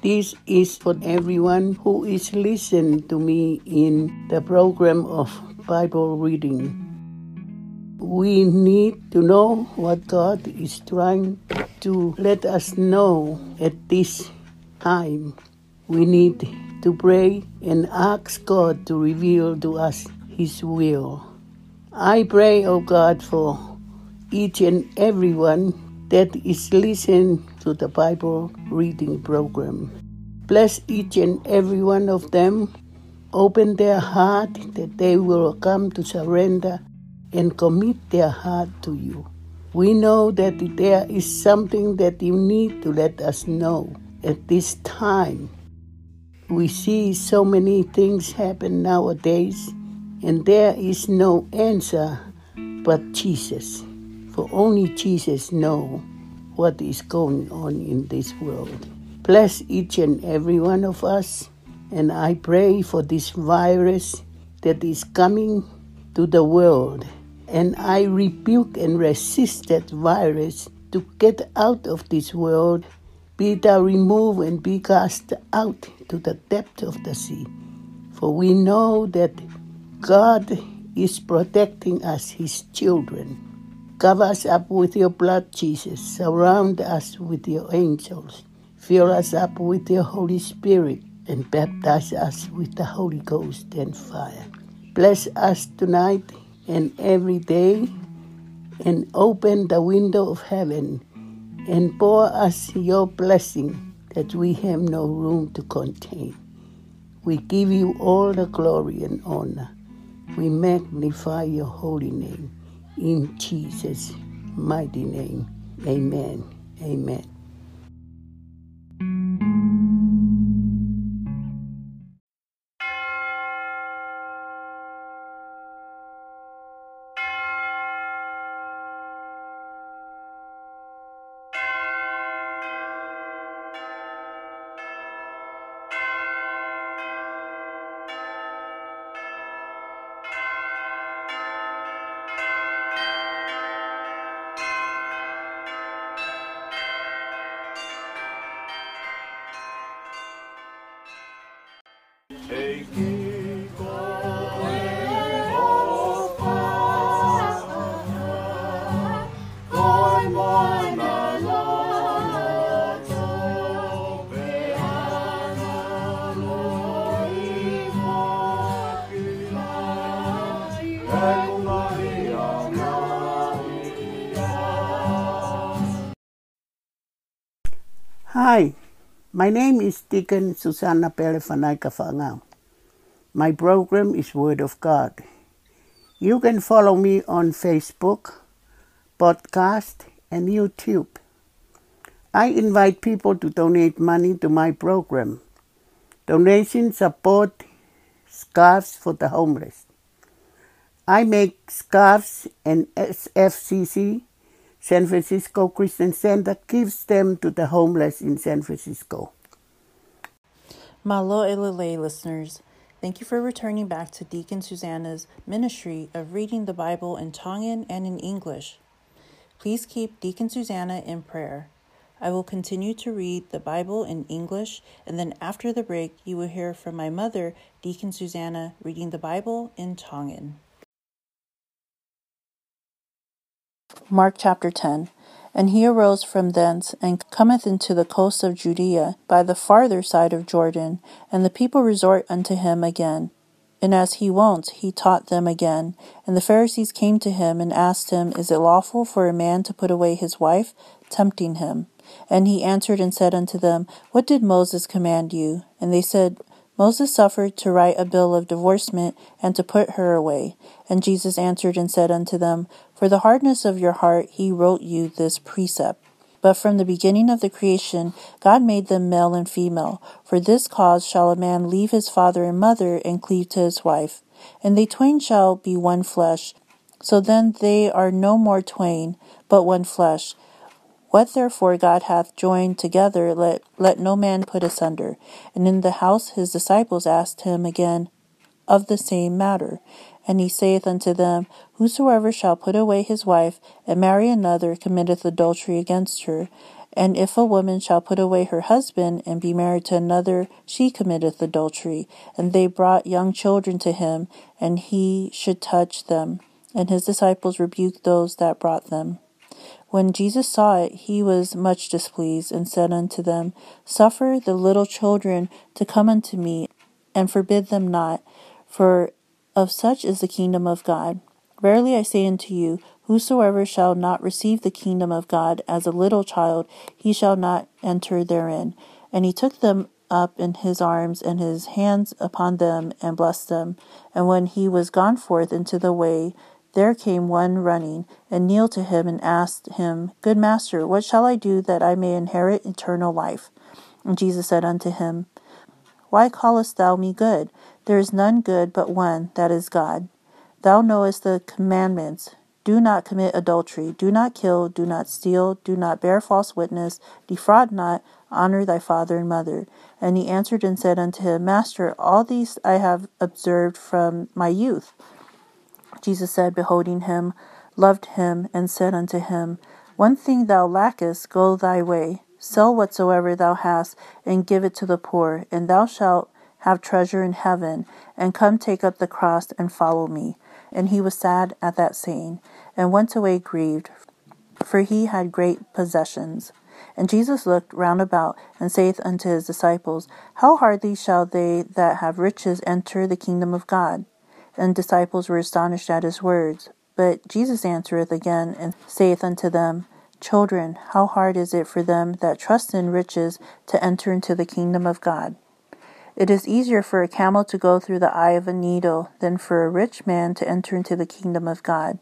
This is for everyone who is listening to me in the program of Bible reading. We need to know what God is trying to let us know at this time. We need to pray and ask God to reveal to us His will. I pray, O oh God, for each and everyone that is listening to the Bible reading program. Bless each and every one of them. Open their heart that they will come to surrender and commit their heart to you. We know that there is something that you need to let us know at this time. We see so many things happen nowadays, and there is no answer but Jesus. For only Jesus knows what is going on in this world. Bless each and every one of us, and I pray for this virus that is coming to the world. And I rebuke and resist that virus to get out of this world be thou removed and be cast out to the depth of the sea. For we know that God is protecting us, his children. Cover us up with your blood, Jesus. Surround us with your angels. Fill us up with your Holy Spirit and baptize us with the Holy Ghost and fire. Bless us tonight and every day and open the window of heaven and pour us your blessing that we have no room to contain. We give you all the glory and honor. We magnify your holy name. In Jesus' mighty name. Amen. Amen. My name is Deacon Susanna Pelefanaika Fangao. My program is Word of God. You can follow me on Facebook, podcast, and YouTube. I invite people to donate money to my program. Donations support scarves for the homeless. I make scarves and SFCC, San Francisco Christian Center, gives them to the homeless in San Francisco. Malo Elele listeners, Thank you for returning back to Deacon Susanna's ministry of reading the Bible in Tongan and in English. Please keep Deacon Susanna in prayer. I will continue to read the Bible in English, and then after the break, you will hear from my mother, Deacon Susanna, reading the Bible in Tongan. Mark chapter 10. And he arose from thence, and cometh into the coast of Judea by the farther side of Jordan, and the people resort unto him again. And as he wont, he taught them again. And the Pharisees came to him and asked him, Is it lawful for a man to put away his wife? tempting him. And he answered and said unto them, What did Moses command you? And they said, Moses suffered to write a bill of divorcement and to put her away. And Jesus answered and said unto them, For the hardness of your heart he wrote you this precept. But from the beginning of the creation, God made them male and female. For this cause shall a man leave his father and mother and cleave to his wife, and they twain shall be one flesh. So then they are no more twain, but one flesh. What therefore God hath joined together, let, let no man put asunder. And in the house his disciples asked him again of the same matter. And he saith unto them, Whosoever shall put away his wife, and marry another, committeth adultery against her. And if a woman shall put away her husband and be married to another, she committeth adultery. And they brought young children to him, and he should touch them. And his disciples rebuked those that brought them. When Jesus saw it, he was much displeased, and said unto them, Suffer the little children to come unto me, and forbid them not, for of such is the kingdom of God. Verily I say unto you, Whosoever shall not receive the kingdom of God as a little child, he shall not enter therein. And he took them up in his arms and his hands upon them and blessed them. And when he was gone forth into the way, there came one running and kneeled to him and asked him, Good master, what shall I do that I may inherit eternal life? And Jesus said unto him, Why callest thou me good? There is none good but one, that is God. Thou knowest the commandments do not commit adultery. Do not kill. Do not steal. Do not bear false witness. Defraud not. Honor thy father and mother. And he answered and said unto him, Master, all these I have observed from my youth. Jesus said, beholding him, loved him, and said unto him, One thing thou lackest, go thy way, sell whatsoever thou hast, and give it to the poor, and thou shalt have treasure in heaven, and come take up the cross and follow me. And he was sad at that saying, and went away grieved, for he had great possessions. And Jesus looked round about, and saith unto his disciples, How hardly shall they that have riches enter the kingdom of God? And disciples were astonished at his words. But Jesus answereth again, and saith unto them, Children, how hard is it for them that trust in riches to enter into the kingdom of God? It is easier for a camel to go through the eye of a needle than for a rich man to enter into the kingdom of God.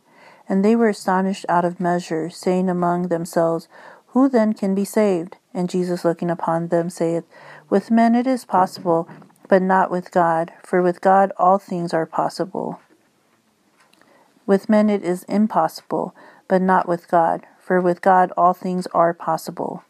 And they were astonished out of measure, saying among themselves, Who then can be saved? And Jesus looking upon them saith, With men it is possible, but not with God, for with God all things are possible. With men it is impossible, but not with God, for with God all things are possible.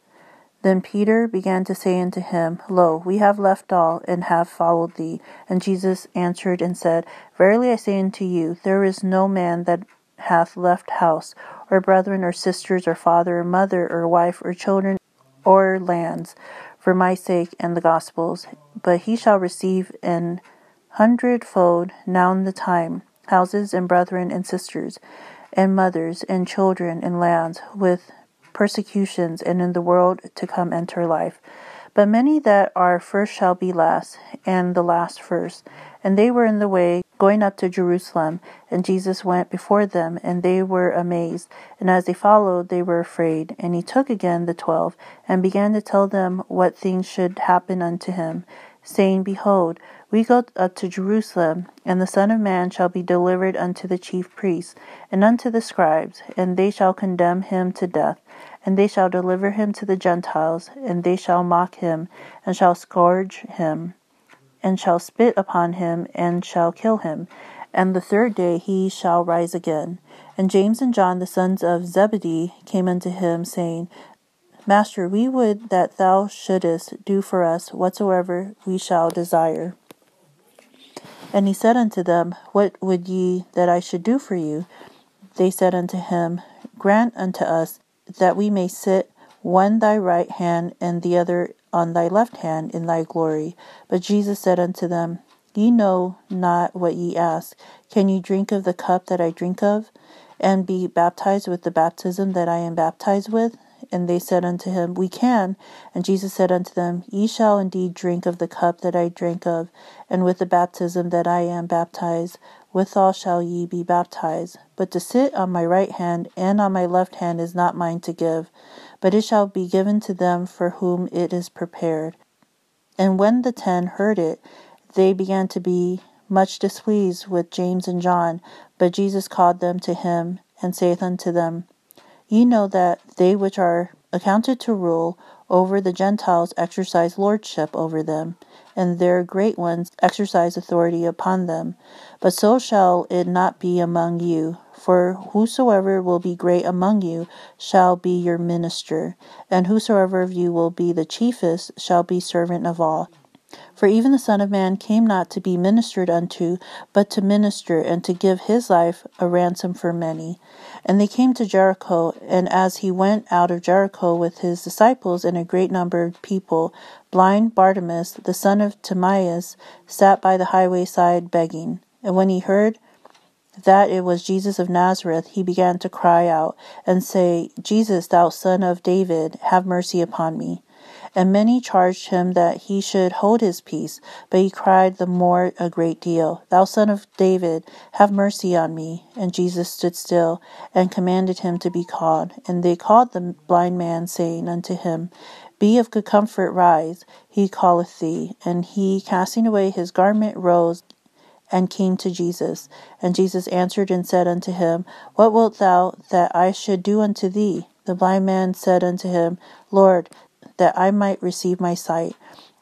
Then Peter began to say unto him, Lo, we have left all, and have followed thee. And Jesus answered and said, Verily I say unto you, there is no man that hath left house, or brethren, or sisters, or father, or mother, or wife, or children, or lands, for my sake and the gospel's, but he shall receive an hundredfold now in the time houses, and brethren, and sisters, and mothers, and children, and lands, with persecutions, and in the world to come enter life. But many that are first shall be last, and the last first. And they were in the way going up to Jerusalem, and Jesus went before them, and they were amazed. And as they followed, they were afraid. And he took again the twelve, and began to tell them what things should happen unto him, saying, Behold, we go up to Jerusalem, and the Son of Man shall be delivered unto the chief priests, and unto the scribes, and they shall condemn him to death and they shall deliver him to the Gentiles, and they shall mock him, and shall scourge him, and shall spit upon him, and shall kill him. And the third day he shall rise again. And James and John, the sons of Zebedee, came unto him, saying, Master, we would that thou shouldest do for us whatsoever we shall desire. And he said unto them, What would ye that I should do for you? They said unto him, Grant unto us that we may sit one thy right hand and the other on thy left hand in thy glory. But Jesus said unto them, Ye know not what ye ask. Can ye drink of the cup that I drink of, and be baptized with the baptism that I am baptized with? And they said unto him, We can. And Jesus said unto them, Ye shall indeed drink of the cup that I drink of, and with the baptism that I am baptized withal shall ye be baptized. But to sit on my right hand and on my left hand is not mine to give, but it shall be given to them for whom it is prepared. And when the ten heard it, they began to be much displeased with James and John. But Jesus called them to him, and saith unto them, Ye know that they which are accounted to rule over the Gentiles exercise lordship over them, and their great ones exercise authority upon them. But so shall it not be among you. For whosoever will be great among you shall be your minister, and whosoever of you will be the chiefest shall be servant of all. For even the Son of Man came not to be ministered unto, but to minister, and to give his life a ransom for many. And they came to Jericho, and as he went out of Jericho with his disciples and a great number of people, blind Bartimaeus, the son of Timaeus, sat by the highway side begging. And when he heard that it was Jesus of Nazareth, he began to cry out and say, Jesus, thou son of David, have mercy upon me. And many charged him that he should hold his peace, but he cried the more a great deal, Thou son of David, have mercy on me. And Jesus stood still, and commanded him to be called. And they called the blind man, saying unto him, Be of good comfort, rise, he calleth thee. And he, casting away his garment, rose and came to Jesus. And Jesus answered and said unto him, What wilt thou that I should do unto thee? The blind man said unto him, Lord, that I might receive my sight.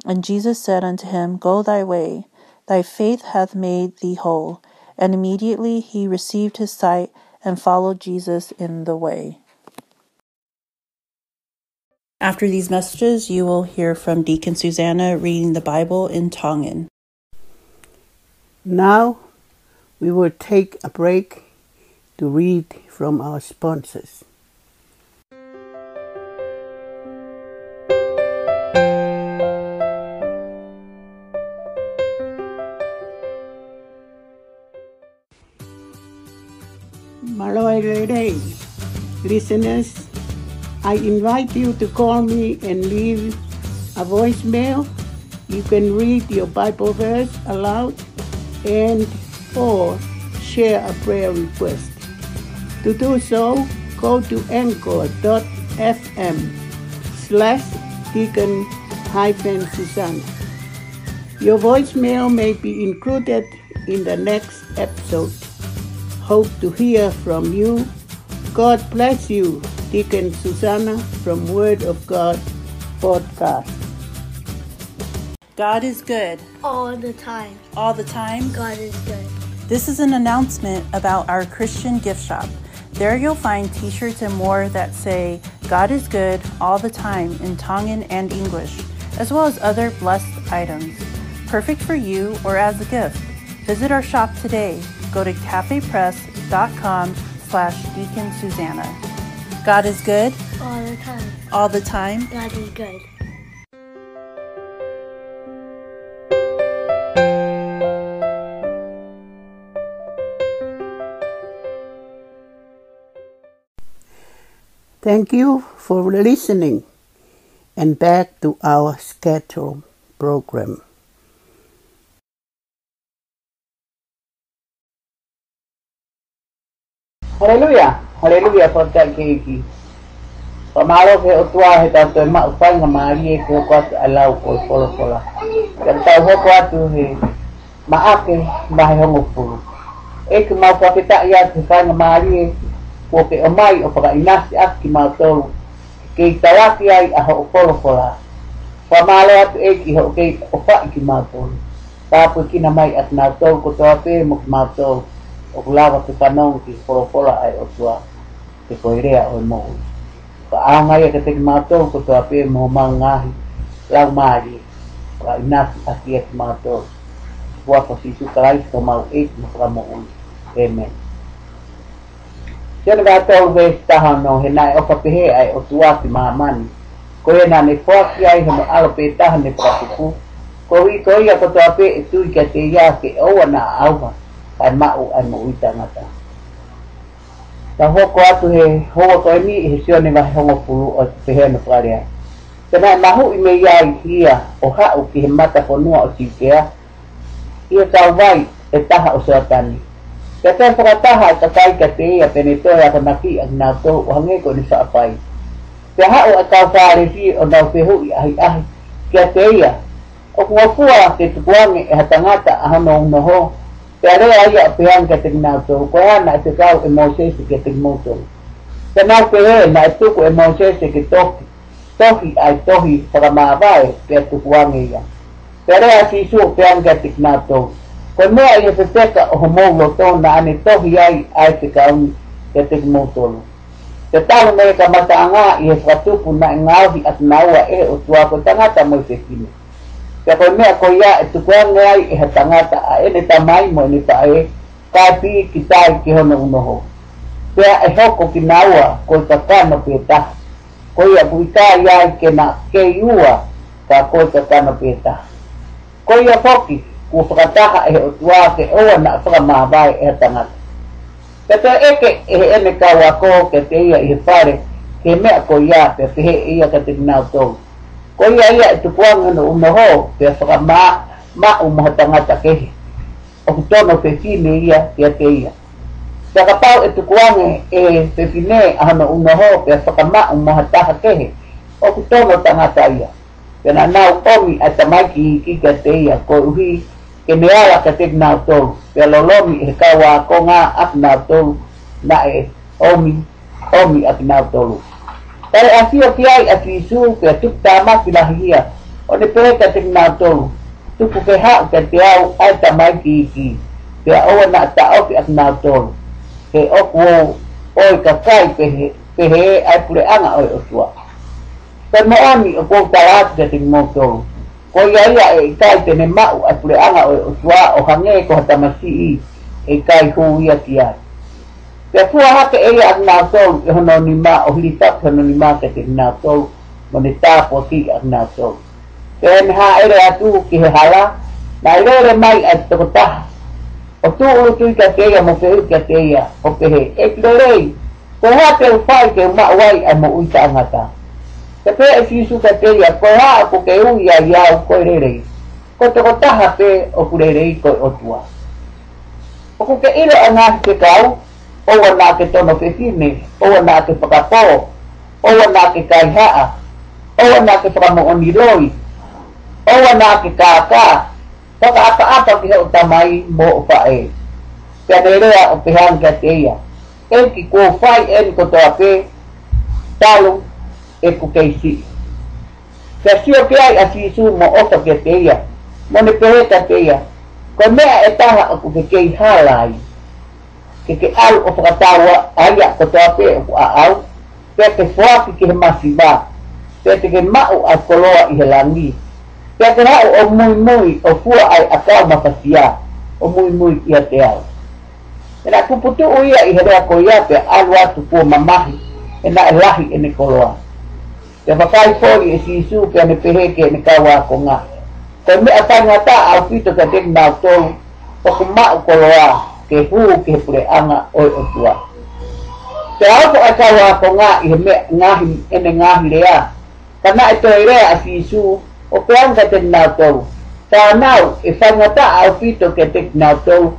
And Jesus said unto him, Go thy way, thy faith hath made thee whole. And immediately he received his sight and followed Jesus in the way. After these messages, you will hear from Deacon Susanna reading the Bible in Tongan. Now we will take a break to read from our sponsors. Maloy listeners, I invite you to call me and leave a voicemail. You can read your Bible verse aloud and or share a prayer request. To do so, go to anchor.fm slash deacon hyphen Susanna. Your voicemail may be included in the next episode. Hope to hear from you. God bless you, Deacon Susanna from Word of God podcast. God is good. All the time. All the time. God is good. This is an announcement about our Christian gift shop. There you'll find t shirts and more that say, God is good all the time in Tongan and English, as well as other blessed items. Perfect for you or as a gift. Visit our shop today. Go to cafepress.com slash Deacon Susanna. God is good. All the time. All the time. God is good. Thank you for listening and back to our schedule program. Hallelujah. Hallelujah for that. Pamalo ke utua he ta te ma upal na mari ko kwat alau ko polo pola. Kanta ho kwat he eh, ma ake ma he hongo pulu. E eh, ke ma kwa kita ia te ka na mari ko ke omai o paka inasi ak ki ma tolu. Ke tawaki ai a ho polo pola. Pamalo atu e ki ho ke opa ki ma tolu. At na tolu ko tope mo ki. O lava te panong ki polopola ai o tua te koirea o mo ka anga ia ke te mato ko tua pe mo mangahi lau maari ka inaki aki e mato Kua ko si su kai ko mau eit mo ka mo ui. amen. Siya nga tau taha no he nai o ka pehe ai o tua ki maamani ko e nā ne fuaki ai he alo pē taha ne prakuku ko i ko ia ko tua pē e tui ka te ia ke oa na auha ai mau ai mo uita ngata. Ta hoko atu he hoa ko ni he sio ni mai hongo pulu o te pehe na Te Tena mahu i me iai hia o hau ki he mata whanua o tikea. Ia tau vai e taha o satani. Ka te whakataha e takai ka te ia pene toi a kanaki a ngā tō o hange ko ni sa apai. Te hao a tau whaare si o nau pehu i ahi ahi. Kia te ia. O kua pua te tukuange e hatangata a hano unoho. Pero ay apean que terminato, cuando na se cao emociones que te terminato. Sana que na tu que emociones que toque, toque ay toque para mabae que tu cuan ella. Pero así su apean que terminato. Cuando ay se seca o homolo tona ani toque hay ay ay se cao que terminato. Tetapi mereka matanga ia suatu puna ngawi at nawa e utua kotanga tamu sekini. Mo se koe mea ko ia e tukuange ai e ha tangata a ene tamai mo ene ta e ka pi ki tai ki hono unoho. Pea e hoko ki naua koe ka kano pe ta. Koe ia kui ka ia i ke na ke iua ka koe ka kano pe ta. Koe ia hoki ku whakataha e o tua ke oa na whakamahawai e ha tangata. Te te eke e he ene ka wako ke te ia i he pare ke mea ko ia pe pehe ia ka te nau tolu ko ia ia e tukuanga no unoho pe whaka ma ma umoha tangata kehe. O kutono pe fine ia ia te ia. Te pau e tukuange e pe ahana una ho pe whakama o maha taha kehe. O kutono tangata ia. Pena nau omi a tamaki i kika te ia ko uhi ke meala ka te nau tolu Pea lolomi e kawa ko ngā ap nau tolu na e omi omi ap nau tolu tai a fio ki ai a fisu ke tuk ta ma ki lahia. O ne pere ka ting nā tolu. Tupu ke ha ke te au ai ta mai ki ki. Ke a oa na ta au ki ak nā tolu. Ke o kuo oi ka kai pehe pehe ai pure anga oi o tua. Pe mo oni o kou ta atu ke ting mō tolu. Ko ia ia e kai te ne mau ai pure anga oi o tua o hange ko hata masi i e kai hu ia ki ai. Te fua hake e a nā tau, e hono ni mā, o hili tapu hono ni mā te ki nā tau, mo ni tāpo ti a nā tau. Te hene hā ere atu ki he hala, nā i mai a te toko taha. O tu uru tui ka teia, mo pe uru ka teia, o pe he, e ki rei, ko hā te uwhai ke umā wai a mo uita angata. Te pe e fisu ka teia, ko hā ko ke ui a iau koe rerei. Ko toko taha pe o kurerei koe otua. O ko ke ilo anasi te kau, o wala kito mapifini, o wala kito pakapo, o wala kito kayha, o wala kito kamuuniloy, o wala kito kaka, pakaapa-apa kito utamay mo pa eh. Kanerea o pihang kateya. En kikufay en kotoape, talong ekukaisi. Kasi o kaya asisu mo o kaketeya, mo ni peheta teya, kung mea etaha o kukikay ke au o whakatawa aia ko toa pe o a au. Pe te whaki ki he masiba pe te ke mau a koloa i he langi pe te hau o mui mui o fua ai a kau mawhasia o mui mui i a te au e na kuputu o ia i he rea ko ia pe alu atu pua mamahi e na e lahi e ne koloa te whakai fori e sisu pe ane peheke e ne kaua ko ngā ko me a tangata au pito ka tolu koloa ke hu ke pure anga o o tua. Te au ko aka wa ko nga i me ngahi ene ngahi rea. Kana e toi rea a fisu o pe anga te nau tau. Ta nau e whangata au fito ke te nau tau.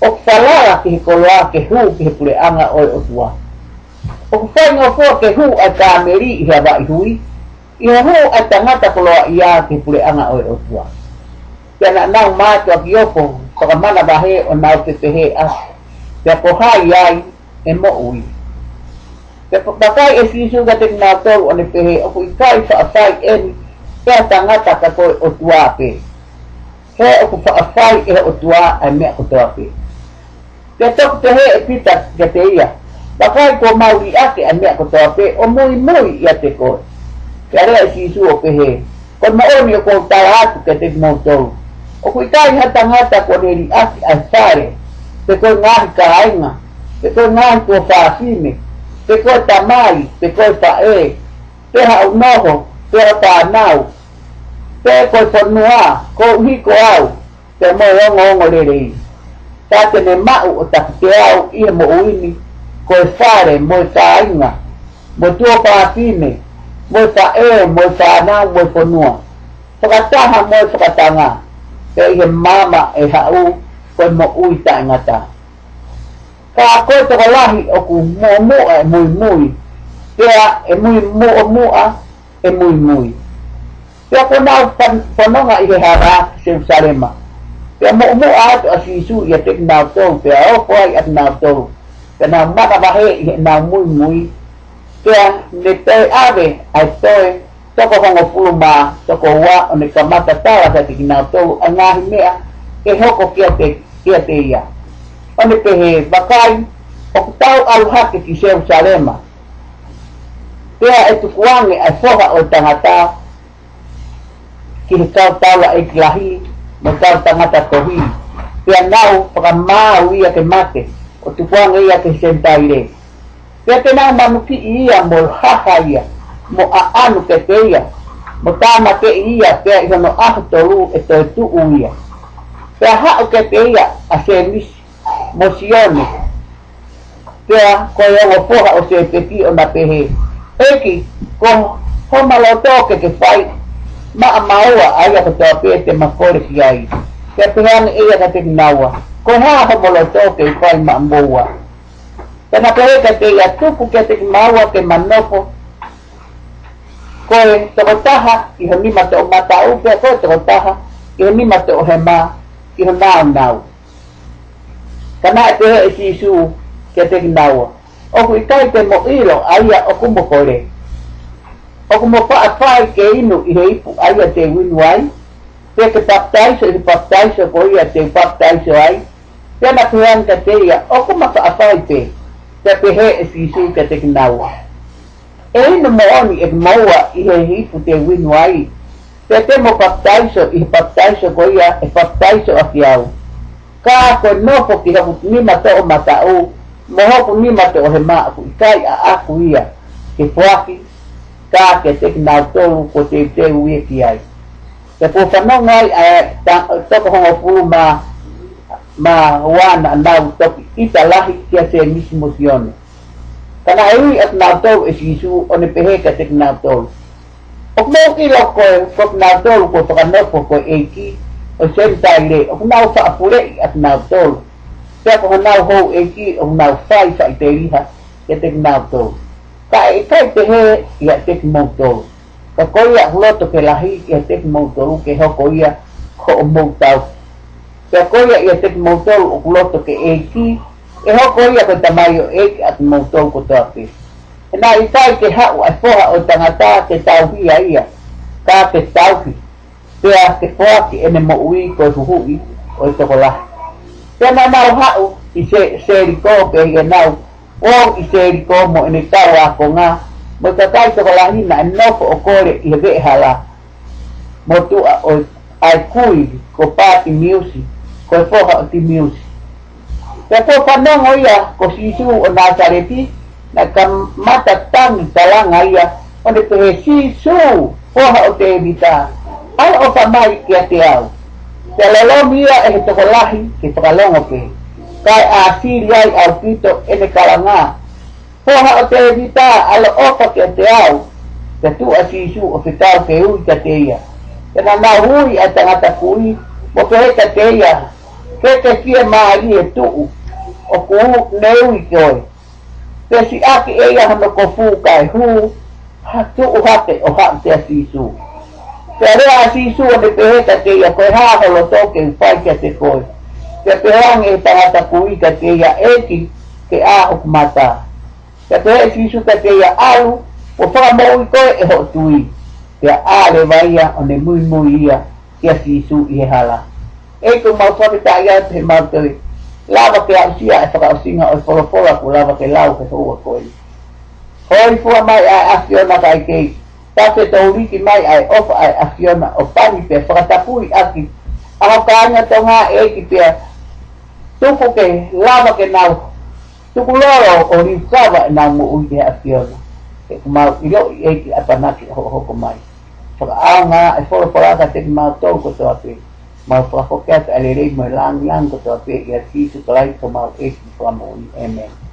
O whalara ke koloa ke hu ke pure anga o o tua. O whainga fo ke hu a ka meri i hea i hui. I hu a tangata koloa i a ke pure anga o o tua. Kia na nau mātua ki opo Sokamma labahe on mautisehe as. Ah, Tepoha yai emo ui. Tepokai es isu gatik nator on ifehe oku ikai sa asai en kaya tangata kakoi otuape. He oku fa asai e otua ay mea otuape. Tetok tehe epitas gateia. Bakai ko maui ake ay mea otuape o mui mui iate ko. Kaya si isu opehe. Kon maoni ko tawatu katik motor. Ojuitai hatan hata poneri asi altare. Teco nari caima. Teco nari po facime. Teco tamari. Teco pae. Teja unojo. Teja panau. Teco sonua. Ko hiko au. Te moe ongo ongo lerei. Tate ne mau o takite au ia mo uini. Ko e fare moe caima. Mo tuo facime. Mo pae. Mo panau. Mo sonua. Fakataha moe fakatanga. pege mama e hau koe mo ui tāngata. Ka koe toko lahi o ku mua mua e mui mui, pea e mui mua mua e mui mui. Pea ko nau whanonga i he hara se usarema. Pea mo mua atu a sisu i a tek nau tōu, pea o koai at nau tōu. Pea nau mana wahe i he nau mui mui. Pea ne toi ave ai toi toko hongo fulu ma toko wa o ne kamata tawa sa te kina tau a ngahi mea ke hoko kia te kia te ia. O ne ke he bakai o ku tau alu hake ki seu salema pea e tukuange ai foha o tangata ki he tau taula e ki lahi mo tau tangata tohi. Pia nau whakamau ia ke mate o tupuanga ia ke sentai le pia te nau manuki ia mo haha ia mo a anu ke te ia mo tama ke ia pia i hono ahu tolu e toi tu ia pia hao ke te ia a se misi mo sione. Pia ko ia o poha o se peki o na pehe. Eki ko homa lo toke ke fai ma maua ai ko to pe te makore ki ai. Ke pehan ia ka te naua. ko ha homa lo toke fai ma maua. Te pehe ka te ia tupu ke te maua ke manopo Kohen tokotaha ihonima to mata upe ko tokotaha ihonima to hema ihonao nao. Kana te he sisu e ke te nao. O ku ikai te mo ilo aia o kumo kore. O kumo pa afai ke inu ihe ipu aia te winu ai. Te ke baptaiso i baptaiso ko ia te baptaiso ai. Te na kuhan ka te ia o kumo pa afai te. Te pehe e sisu ke te nao. In the morning, Moa y Egipto te vino ahí. Petemo baptizo y baptizo goya y baptizo afiao. Kako no porque habu ni matao matao. Uh, Mohoku ni matao hema aku. Kai a ah, aku ah, ia. Que fuaki. Ka que te nautou pues ko te te ui ki ai. Te posa no ngai a toko hongo pulu ma ma wana nau toki. Ita lahi kia se mismo. Kanai at nato isisu on pehe katik nato. Ok no ki loko kok nato ko to kano ko ko eki o sen taile ok nau fa apule at nato. Sa ko nau ho eki ok nau fai sa iteri ha katik nato. Kai kai pehe ya tik moto. Ka koya loto ke lahi ya tik moto ke ho koya ko moto. Ka koya ya tik moto ok loto ke eki e hoko ia ko tamai o eke atu mautou ko pe. E nā i tai ke hau ai poha o tangata ke tau ia ia, ka ke tau ki, te a ke poha ene mo ui ko i huhui o i toko lahi. Te nā nāu hau i se, se riko ke i e nāu, o i se riko mo ene tau a ko ngā, mo i tatai toko lahi na ene nofo o kore i hewe e hala, mo tu a o ai kui ko pāti miusi, ko i poha o ti miusi. Ya ko panong o ya ko sisu o nasareti na kam mata tang talang o ne pehe sisu o ha o te evita. Ai o ka mai ke te au. Te lalo mia e he toko lahi ke ke. Kai a siri ai au pito e ne kalanga. O ha o te evita ala o ka ke te au. Te tu a sisu o te tau ke ui ka te ia. Te na na a tangata kui mo pehe ka te ia. Ke te kia maa i e tuu o ku neu i joi. Te si aki e ia hama ko fu kai hu, ha tu u hake o hake te si su. Te rea si su o te peheta ke ia koe hama lo toke i pai kia te koe. Te peheang e tangata ku ika ke ia eki ke a uk mata. Te pehe si su ka ke ia alu, o whaka mau i koe e ho tui. Te a le vaia o ne mui mui ia kia si su i hala. Eko mau tawita ia te mau tawita. Lávate a usía esta pausina o por fora por lávate lau que sou coi. Hoi fua mai a aciona kai kei. Tate tauriki mai ai ofa ai aciona o pani pe whakatapui aki. Aho kaanga tonga e ki pia. Lava ke nau. Tuku loro o ni sava na mu ui e aciona. E kumau ilo i eiki apanaki hoko mai. Whakaanga e whora te ki mau. maar voor elkaar a lei lang lang lá, que eu estou a.